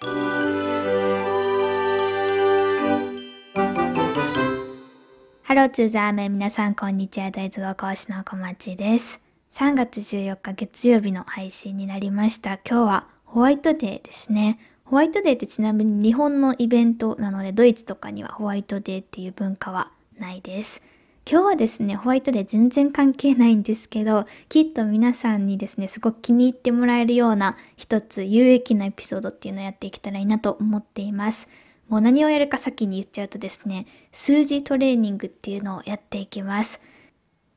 ハローツーザーメン皆さんこんにちは。ドイツ語講師の小町です。3月14日月曜日の配信になりました。今日はホワイトデーですね。ホワイトデーってちなみに日本のイベントなのでドイツとかにはホワイトデーっていう文化はないです。今日はですね、ホワイトデー全然関係ないんですけど、きっと皆さんにですね、すごく気に入ってもらえるような一つ有益なエピソードっていうのをやっていけたらいいなと思っています。もう何をやるか先に言っちゃうとですね、数字トレーニングっていうのをやっていきます。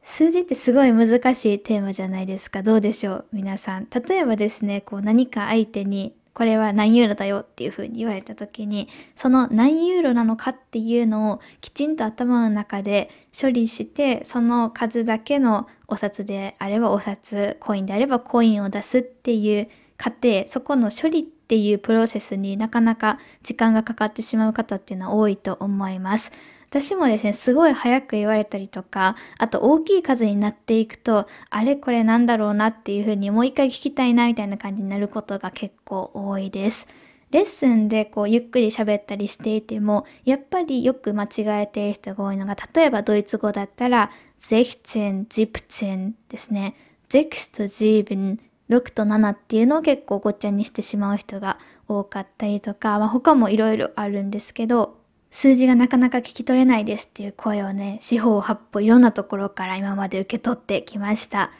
数字ってすごい難しいテーマじゃないですか。どうでしょう皆さん。例えばですね、こう何か相手にこれは何ユーロだよっていうふうに言われた時にその何ユーロなのかっていうのをきちんと頭の中で処理してその数だけのお札であればお札コインであればコインを出すっていう過程そこの処理っていうプロセスになかなか時間がかかってしまう方っていうのは多いと思います。私もですね、すごい早く言われたりとか、あと大きい数になっていくと、あれこれなんだろうなっていうふうにもう一回聞きたいなみたいな感じになることが結構多いです。レッスンでこうゆっくり喋ったりしていても、やっぱりよく間違えている人が多いのが、例えばドイツ語だったら、16、17ですね。6と7、6と7っていうのを結構ごっちゃにしてしまう人が多かったりとか、まあ、他もいろいろあるんですけど、数字がなかなか聞き取れないですっていう声をね、四方八方いろんなところから今まで受け取ってきました。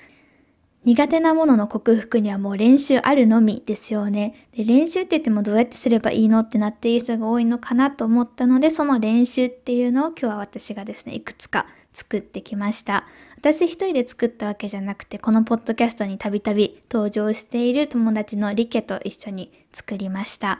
苦手なものの克服にはもう練習あるのみですよね。で練習って言ってもどうやってすればいいのってなっている人が多いのかなと思ったので、その練習っていうのを今日は私がですね、いくつか作ってきました。私一人で作ったわけじゃなくて、このポッドキャストにたびたび登場している友達のリケと一緒に作りました。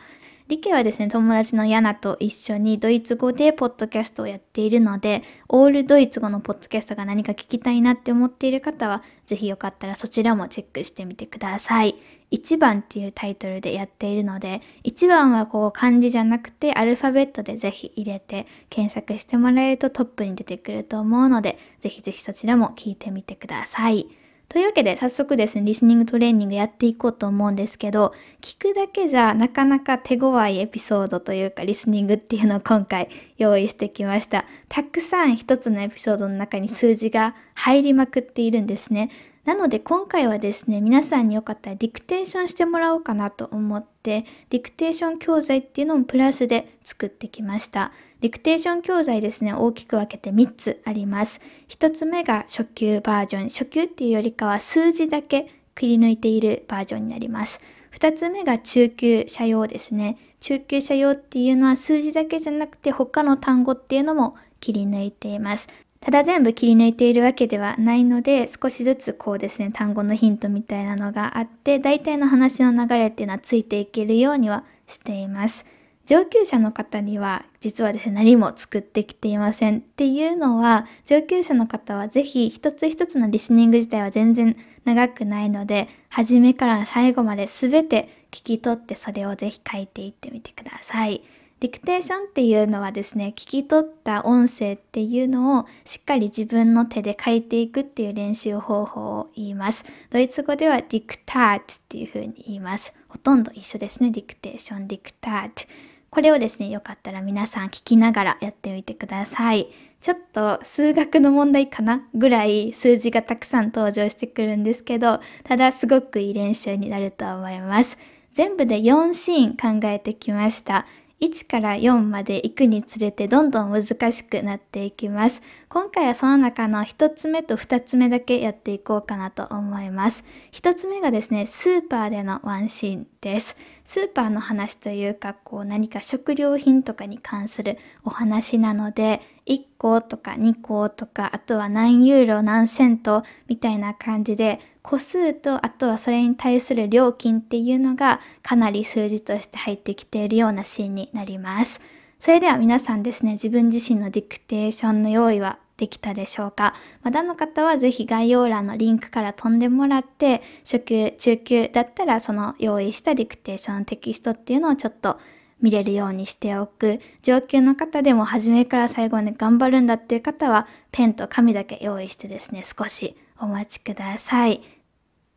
リケはですね、友達のヤナと一緒にドイツ語でポッドキャストをやっているので、オールドイツ語のポッドキャストが何か聞きたいなって思っている方は、ぜひよかったらそちらもチェックしてみてください。1番っていうタイトルでやっているので、1番はこう漢字じゃなくてアルファベットでぜひ入れて検索してもらえるとトップに出てくると思うので、ぜひぜひそちらも聞いてみてください。というわけで早速ですね、リスニングトレーニングやっていこうと思うんですけど、聞くだけじゃなかなか手強いエピソードというかリスニングっていうのを今回用意してきました。たくさん一つのエピソードの中に数字が入りまくっているんですね。なので今回はですね、皆さんによかったらディクテーションしてもらおうかなと思って、ディクテーション教材っていうのもプラスで作ってきました。ディクテーション教材ですね、大きく分けて3つあります。1つ目が初級バージョン。初級っていうよりかは数字だけくり抜いているバージョンになります。2つ目が中級者用ですね。中級者用っていうのは数字だけじゃなくて他の単語っていうのも切り抜いています。ただ全部切り抜いているわけではないので、少しずつこうですね、単語のヒントみたいなのがあって、大体の話の流れっていうのはついていけるようにはしています。上級者の方には実はですね何も作ってきていませんっていうのは上級者の方はぜひ一つ一つのリスニング自体は全然長くないので初めから最後まで全て聞き取ってそれをぜひ書いていってみてください。ディクテーションっていうのはですね聞き取った音声っていうのをしっかり自分の手で書いていくっていう練習方法を言います。ドイツ語ではディクタートっていうふうに言います。ほとんど一緒ですね。ディクテーション、ディクタート。これをですね、よかったら皆さん聞きながらやってみてください。ちょっと数学の問題かなぐらい数字がたくさん登場してくるんですけど、ただすごくいい練習になると思います。全部で4シーン考えてきました。1から4まで行くにつれてどんどん難しくなっていきます。今回はその中の1つ目と2つ目だけやっていこうかなと思います。1つ目がですね、スーパーでのワンシーンです。スーパーの話というか、こう何か食料品とかに関するお話なので、1個とか2個とか、あとは何ユーロ何セントみたいな感じで個数とあとはそれに対する料金っていうのがかなり数字として入ってきているようなシーンになります。それでは皆さんですね、自分自身のディクテーションの用意はできたでしょうか？まだの方はぜひ概要欄のリンクから飛んでもらって、初級、中級だったらその用意したディクテーションテキストっていうのをちょっと見れるようにしておく。上級の方でも初めから最後まで頑張るんだっていう方は、ペンと紙だけ用意してですね、少しお待ちください。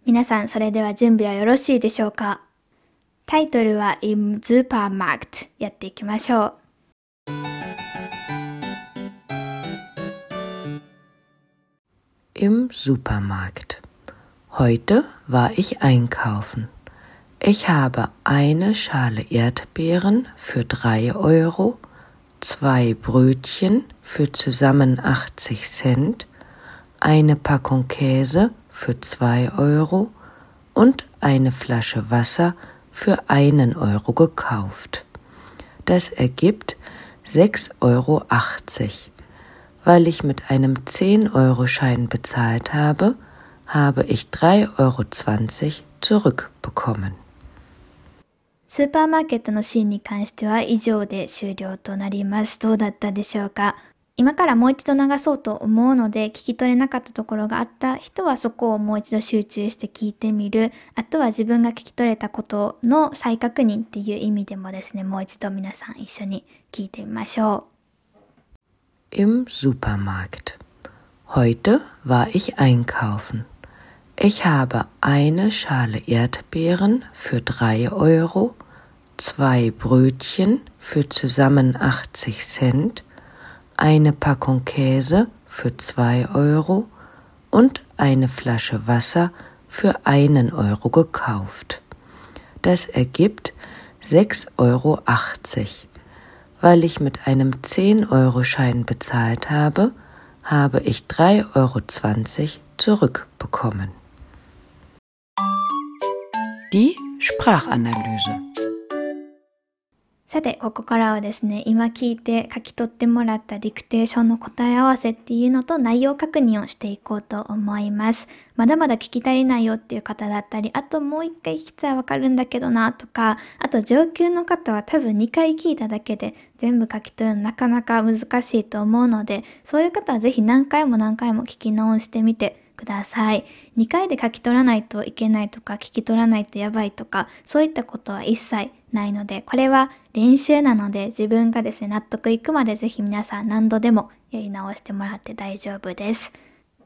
皆さん、それでは準備はよろしいでしょうか？タイトルは im Supermarkt やっていきましょう。Im Supermarkt. Heute war ich einkaufen. Ich habe eine Schale Erdbeeren für drei Euro, zwei Brötchen für zusammen 80 Cent, eine Packung Käse für zwei Euro und eine Flasche Wasser für einen Euro gekauft. Das ergibt 6,80 Euro. Weil ich mit einem 10-Euro-Schein bezahlt habe, habe ich 3,20 Euro zurückbekommen. スーパーマーケットのシーンに関しては以上で終了となります。どうだったでしょうか？今からもう一度流そうと思うので聞き取れなかったところがあった人はそこをもう一度集中して聞いてみる。あとは自分が聞き取れたことの再確認っていう意味でもですね、もう一度皆さん一緒に聞いてみましょう。Im Supermarkt. Heute war ich einkaufen. Ich habe eine Schale Erdbeeren für drei Euro, zwei Brötchen für zusammen 80 Cent, eine Packung Käse für zwei Euro und eine Flasche Wasser für einen Euro gekauft. Das ergibt 6,80 Euro. Weil ich mit einem 10-Euro-Schein bezahlt habe, habe ich 3,20 Euro zurückbekommen. Die Sprachanalyse さて、ここからはですね、今聞いて書き取ってもらったディクテーションの答え合わせっていうのと内容確認をしていこうと思います。まだまだ聞き足りないよっていう方だったり、あともう一回聞きたらわかるんだけどなとか、あと上級の方は多分2回聞いただけで全部書き取るのなかなか難しいと思うので、そういう方はぜひ何回も何回も聞き直してみてください。2回で書き取らないといけないとか、聞き取らないとやばいとか、そういったことは一切ないので、これは練習なので自分がですね、納得いくまでぜひ皆さん何度でもやり直してもらって大丈夫です。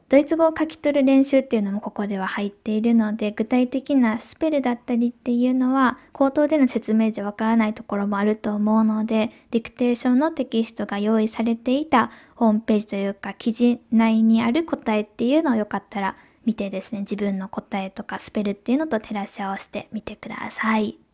ドイツ語を書き取る練習っていうのもここでは入っているので、具体的なスペルだったりっていうのは、口頭での説明じゃわからないところもあると思うので、ディクテーションのテキストが用意されていたホームページというか、記事内にある答えっていうのをよかったら見てですね、自分の答えとかスペルっていうのと照らし合わせてみてください。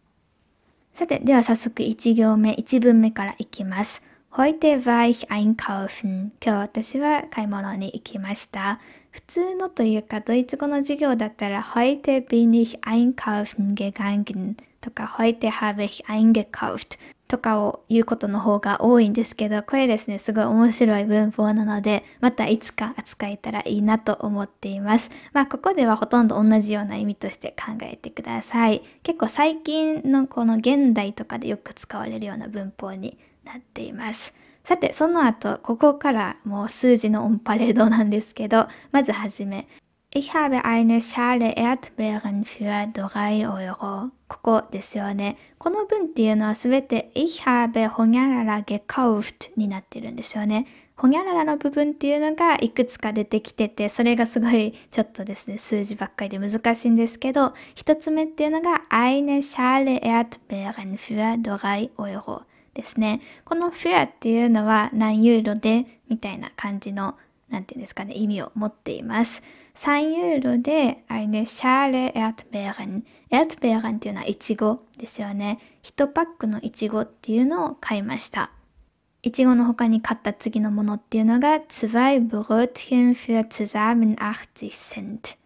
さて、では早速1行目、1文目からいきます。Heute war ich einkaufen. 今日私は買い物に行きました。普通のというか、ドイツ語の授業だったら、Heute bin ich einkaufen gegangen とか、Heute habe ich eingekauft とかを言うことの方が多いんですけど、これですね、すごい面白い文法なので、またいつか扱えたらいいなと思っています。まあ、ここではほとんど同じような意味として考えてください。結構最近のこの現代とかでよく使われるような文法になっています。さて、その後、ここからもう数字のオンパレードなんですけど、まずはじめ、Ich habe eine Schale Erdbeeren für 3 Euro. ここですよね。この文っていうのはすべて Ich habe ほにゃらら gekauft になってるんですよね。ほにゃららの部分っていうのがいくつか出てきてて、それがすごいちょっとですね、数字ばっかりで難しいんですけど、一つ目っていうのが Eine Schale Erdbeeren für 3 Euro ですね。この für っていうのは何ユーロでみたいな感じの、なんていうんですかね、意味を持っています。3ユーロで eine Schale Erdbeeren。Erdbeeren っていうのはイチゴですよね。1パックのイチゴっていうのを買いました。いちごの他に買った次のものっていうのが2 Brötchen für zusammen 80 Cent。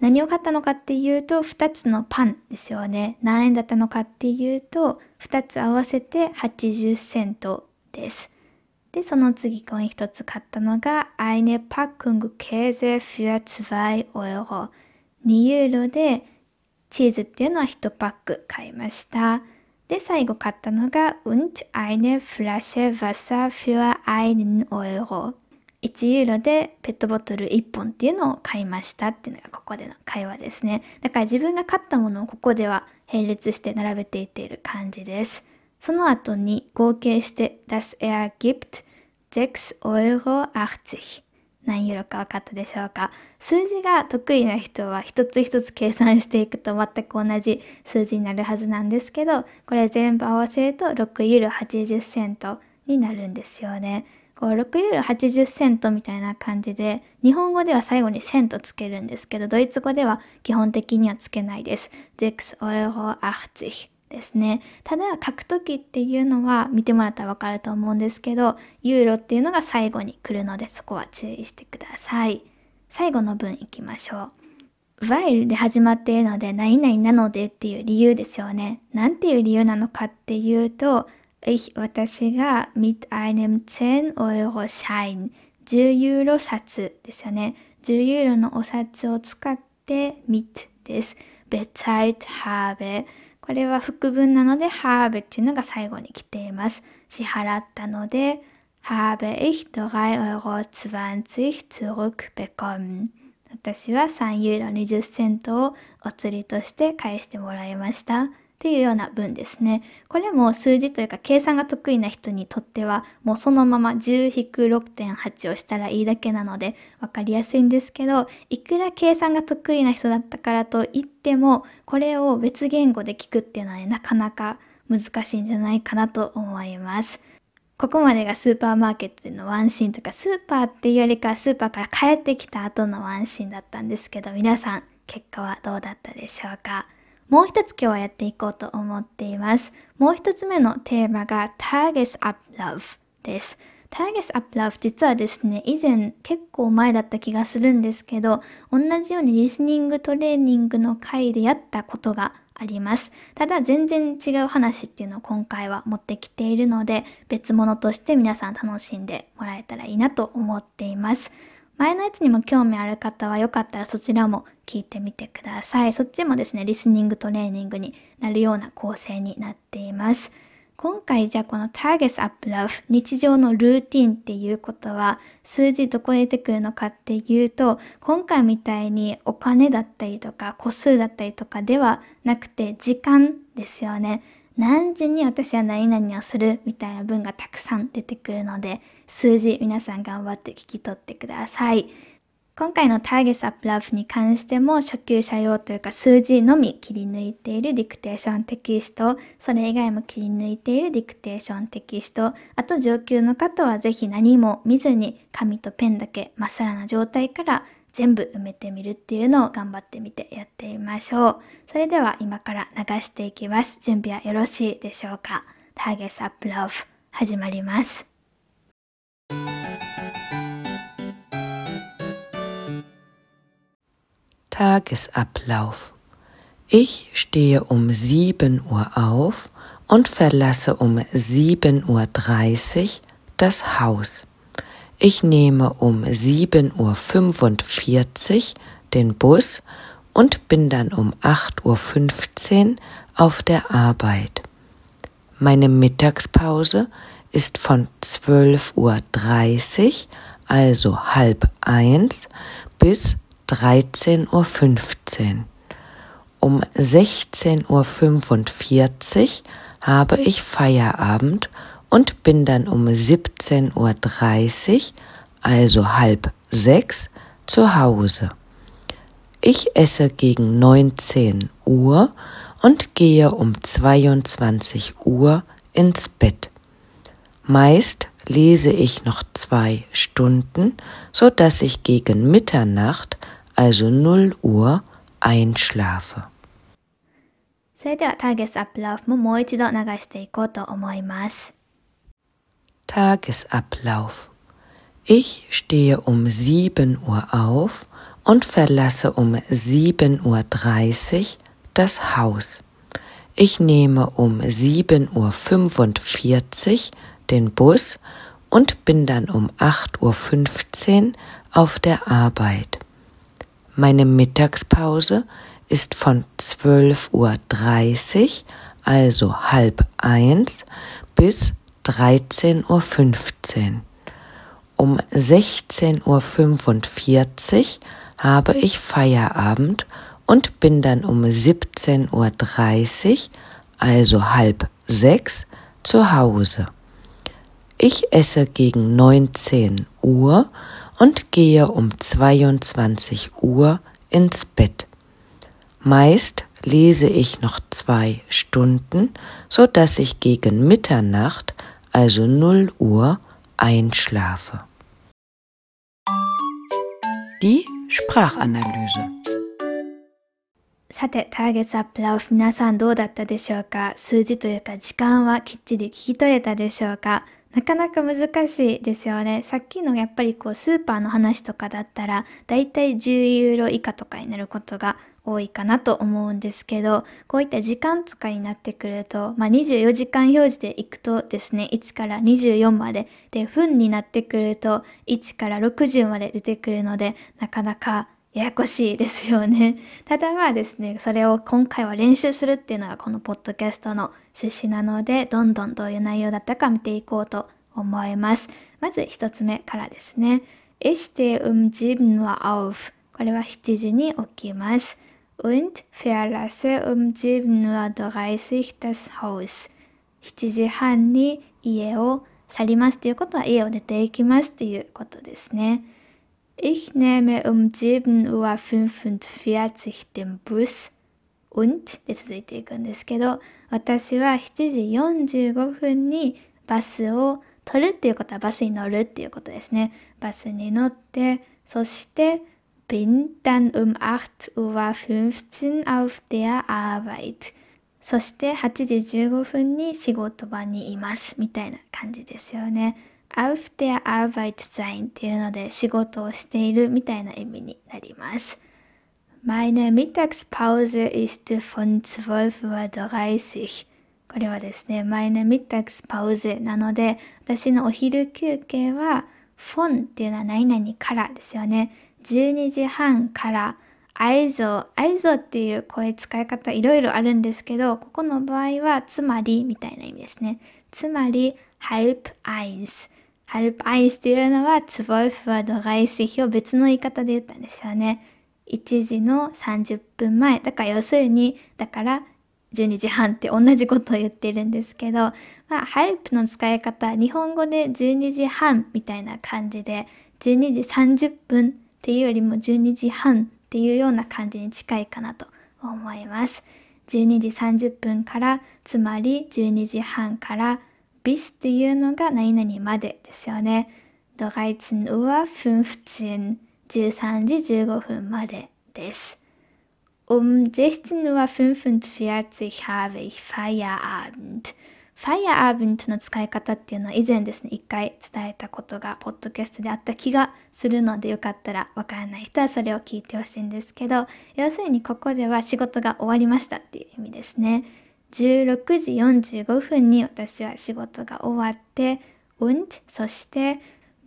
何を買ったのかっていうと2つのパンですよね。何円だったのかっていうと2つ合わせて80セントです。で、その次コイン一つ買ったのが、eine Packung Käse für 2 Euro。2ユーロで、チーズっていうのは1パック買いました。で、最後買ったのが、und eine Flasche Wasser für 1 Euro。1ユーロでペットボトル1本っていうのを買いましたっていうのがここでの会話ですね。だから自分が買ったものをここでは並列して並べていっている感じです。その後に合計して das ergibt 6,80 Euro。何ユーロか分かったでしょうか？数字が得意な人は一つ一つ計算していくと全く同じ数字になるはずなんですけどこれ全部合わせると6ユーロ80セントになるんですよね。こう6ユーロ80セントみたいな感じで日本語では最後にセントつけるんですけどドイツ語では基本的にはつけないです。6 Euro 80ですね。ただ書くときっていうのは見てもらったらわかると思うんですけどユーロっていうのが最後に来るのでそこは注意してください。最後の文いきましょう。while で始まっているので何々なのでっていう理由ですよね。なんていう理由なのかっていうと ich 私が mit einem 10 Euro Schein 10ユーロ札ですよね。10ユーロのお札を使って mit です。bezahlt habe これは副文なのでハーベっていうのが最後に来ています。支払ったので habe ich 3 Euro 20 zurückbekommen 私は3ユーロ20セントをお釣りとして返してもらいました。っていうような文ですね。これも数字というか計算が得意な人にとってはもうそのまま10-6.8をしたらいいだけなので分かりやすいんですけどいくら計算が得意な人だったからといってもこれを別言語で聞くっていうのは、ね、なかなか難しいんじゃないかなと思います。ここまでがスーパーマーケットでのワンシーンとかスーパーっていうよりかスーパーから帰ってきた後のワンシーンだったんですけど皆さん結果はどうだったでしょうか？もう一つ今日はやっていこうと思っています。もう一つ目のテーマが Tages Up Love です。Tages Up Love 実はですね、以前結構前だった気がするんですけど、同じようにリスニングトレーニングの回でやったことがあります。ただ全然違う話っていうのを今回は持ってきているので、別物として皆さん楽しんでもらえたらいいなと思っています。前のやつにも興味ある方はよかったらそちらも聞いてみてください。そっちもですね、リスニングトレーニングになるような構成になっています。今回じゃあこの Tagesablauf 日常のルーティンっていうことは数字どこで出てくるのかっていうと今回みたいにお金だったりとか個数だったりとかではなくて時間ですよね。何時に私は何々をするみたいな文がたくさん出てくるので数字皆さん頑張って聞き取ってください。今回の Tagesablauf に関しても初級者用というか数字のみ切り抜いているディクテーションテキスト、それ以外も切り抜いているディクテーションテキスト、あと上級の方はぜひ何も見ずに紙とペンだけまっさらな状態から全部埋めてみるっていうのを頑張ってみてやってみましょう。それでは今から流していきます。準備はよろしいでしょうか ?Targets Up Love 始まります。Tagesablauf. Ich stehe um 7 Uhr auf und verlasse um 7.30 Uhr das Haus. Ich nehme um 7.45 Uhr den Bus und bin dann um 8.15 Uhr auf der Arbeit. Meine Mittagspause ist von 12.30 Uhr, also halb eins, bis 13.15 Uhr. Um 16.45 Uhr habe ich Feierabend und bin dann um 17.30 Uhr, also halb sechs, zu Hause. Ich esse gegen 19 Uhr und gehe um 22 Uhr ins Bett. Meist lese ich noch zwei Stunden, so dass ich gegen Mitternacht, also 0 Uhr, einschlafe. それではターゲスアップラフももう一度流していこうと思います。 Tagesablauf. Ich stehe um 7 Uhr auf und verlasse um 7.30 Uhr das Haus. Ich nehme um 7.45 Uhr den Bus und bin dann um 8.15 Uhr auf der Arbeit. Meine Mittagspause ist von 12.30 Uhr, also halb eins, bis 13.15 Uhr. Um 16.45 Uhr habe ich Feierabend und bin dann um 17.30 Uhr, also halb sechs, zu Hause. Ich esse gegen 19 Uhr und gehe um 22 Uhr ins Bett. Meist lese ich noch zwei Stunden, so dass ich gegen Mitternacht, also 0 Uhr, einschlafe. Die Sprachanalyse さて、ターゲットアップラウフ皆さんどうだったでしょうか数字というか時間はきっちり聞き取れたでしょうかなかなか難しいですよね。さっきのやっぱりこうスーパーの話とかだったらだいたい10ユーロ以下とかになることが多いかなと思うんですけどこういった時間とかになってくると、まあ、24時間表示でいくとですね1から24までで分になってくると1から60まで出てくるのでなかなかややこしいですよね。ただまあですね、それを今回は練習するっていうのがこのポッドキャストの趣旨なので、どんどんどういう内容だったか見ていこうと思います。まず一つ目からですね。Ich stehe um 7 Uhr auf. これは7時に起きます。Und verlasse um 7.30 Uhr das Haus. 7時半に家を去りますということは家を出ていきますということですね。Ich nehme um 7.45 Uhr den Bus und で続いていくんですけど、私は7時45分にバスを取るっていうことはバスに乗るっていうことですね。バスに乗って、そして bin dann um 8.15 Uhr auf der Arbeit. そして8時15分に仕事場にいますみたいな感じですよね。auf der Arbeit sein っていうので仕事をしているみたいな意味になります。Meine Mittagspause ist von 12.30 Uhr これはですね、meine Mittagspause なので、私のお昼休憩は von っていうのは何々からですよね。12時半から愛蔵、愛蔵っていう声使い方いろいろあるんですけど、ここの場合はつまりみたいな意味ですね。つまり halb eins。halb eins っていうのは12 Uhr 30を別の言い方で言ったんですよね。1時の30分前。だから要するに、だから12時半って同じことを言ってるんですけど、まあ、ハイプの使い方、日本語で12時半みたいな感じで、12時30分っていうよりも12時半っていうような感じに近いかなと思います。12時30分からつまり12時半からビスっていうのが何々までですよね。13 Uhr 15 13時15分までです。Um 16 Uhr 45 habe ich Feierabend. ファイアーブントの使い方っていうのは以前ですね、一回伝えたことがポッドキャストであった気がするのでよかったらわからない人はそれを聞いてほしいんですけど、要するにここでは仕事が終わりましたっていう意味ですね。16時45分に私は仕事が終わって、und そして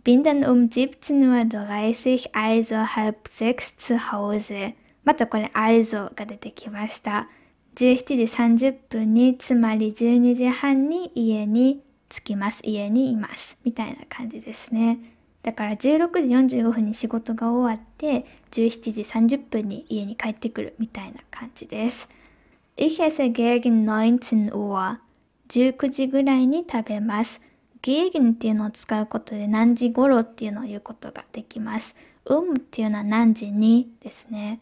bin dann um 17.30 Uhr also halb sechs zu Hause またこれ also が出てきました。17時30分につまり12時半に家に着きます。家にいます。みたいな感じですね。だから16時45分に仕事が終わって17時30分に家に帰ってくる。みたいな感じです。Ich esse gegen 19 Uhr 19時ぐらいに食べます。gegen っていうのを使うことで何時頃っていうのを言うことができます。um っていうのは何時にですね。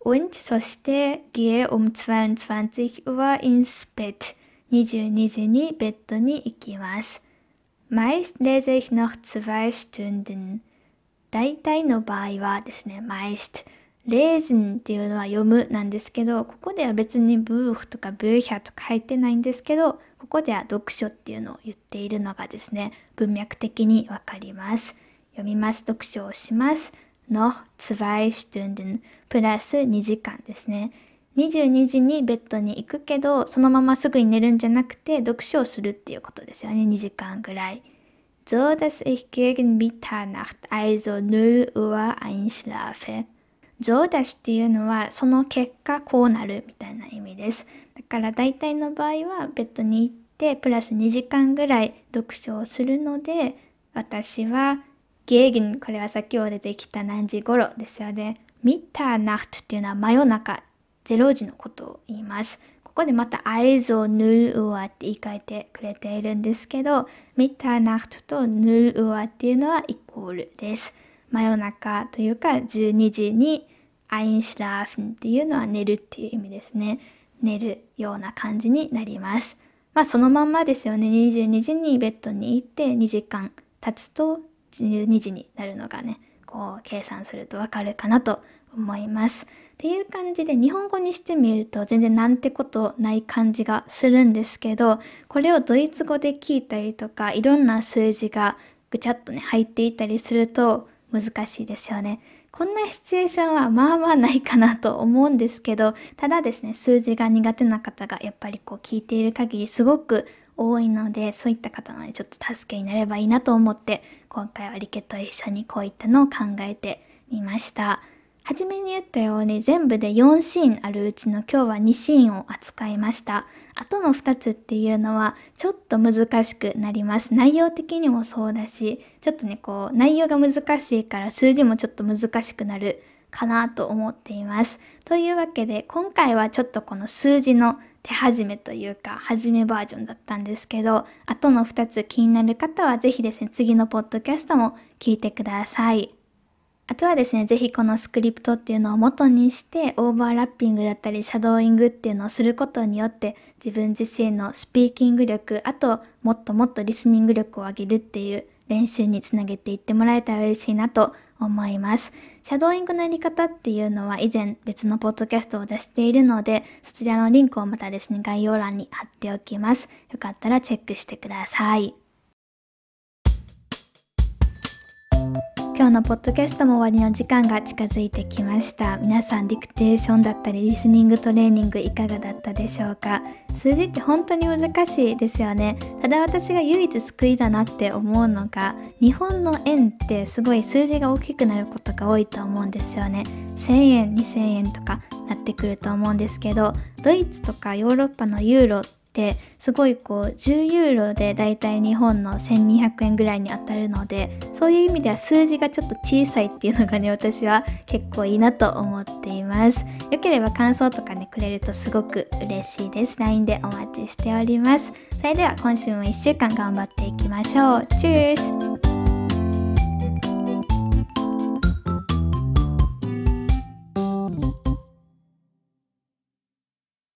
Und そして gehe um 22 Uhr ins Bett. 22時にベッドに行きます。Meist lese ich noch zwei Stunden. 大体の場合はですね、meist。lesen っていうのは読むなんですけど、ここでは別にブーフとかブーヒャとか入ってないんですけど、ここでは読書っていうのを言っているのがですね、文脈的にわかります。読みます。読書をします。Noch zwei Stunden プラス2時間ですね。22時にベッドに行くけど、そのまますぐに寝るんじゃなくて、読書をするっていうことですよね。2時間ぐらい。So dass ich gegen Mitternacht, also 0 Uhr einschlafe. so dass っていうのは、その結果こうなるみたいな意味です。だから大体の場合は、ベッドに行って、プラス2時間ぐらい読書をするので、私はゲーゲン、これは先ほど出てきた何時頃ですよね。ミッターナフトっていうのは真夜中、0時のことを言います。ここでまたアイゾヌルウアって言い換えてくれているんですけど、ミッターナフトとヌルウアっていうのはイコールです。真夜中というか12時にアインシュラーフンっていうのは寝るっていう意味ですね。寝るような感じになります。まあそのまんまですよね。22時にベッドに行って2時間経つと12時になるのがね、こう計算するとわかるかなと思います。っていう感じで日本語にしてみると全然なんてことない感じがするんですけどこれをドイツ語で聞いたりとかいろんな数字がぐちゃっとね入っていたりすると難しいですよね。こんなシチュエーションはまあまあないかなと思うんですけどただですね数字が苦手な方がやっぱりこう聞いている限りすごく多いのでそういった方のねちょっと助けになればいいなと思って今回はリケと一緒にこういったのを考えてみました。初めに言ったように全部で4シーンあるうちの今日は2シーンを扱いました。あとの2つっていうのはちょっと難しくなります。内容的にもそうだし、ちょっとね、こう内容が難しいから数字もちょっと難しくなるかなと思っています。というわけで今回はちょっとこの数字の手始めというか、始めバージョンだったんですけど、あとの2つ気になる方はぜひですね、次のポッドキャストも聞いてください。あとはですね、ぜひこのスクリプトっていうのを元にしてオーバーラッピングだったりシャドーイングっていうのをすることによって自分自身のスピーキング力、あともっともっとリスニング力を上げるっていう練習につなげていってもらえたら嬉しいなと思います。シャドーイングのやり方っていうのは以前別のポッドキャストを出しているので、そちらのリンクをまたですね、概要欄に貼っておきます。よかったらチェックしてください。今日のポッドキャストも終わりの時間が近づいてきました。皆さんディクテーションだったりリスニングトレーニングいかがだったでしょうか？数字って本当に難しいですよね。ただ私が唯一救いだなって思うのが日本の円ってすごい数字が大きくなることが多いと思うんですよね。1000円2000円とかなってくると思うんですけどドイツとかヨーロッパのユーロてすごいこう10ユーロでだいたい日本の1200円ぐらいに当たるのでそういう意味では数字がちょっと小さいっていうのがね私は結構いいなと思っています。よければ感想とかねくれるとすごく嬉しいです。LINE でお待ちしております。それでは今週も1週間頑張っていきましょう。チュース。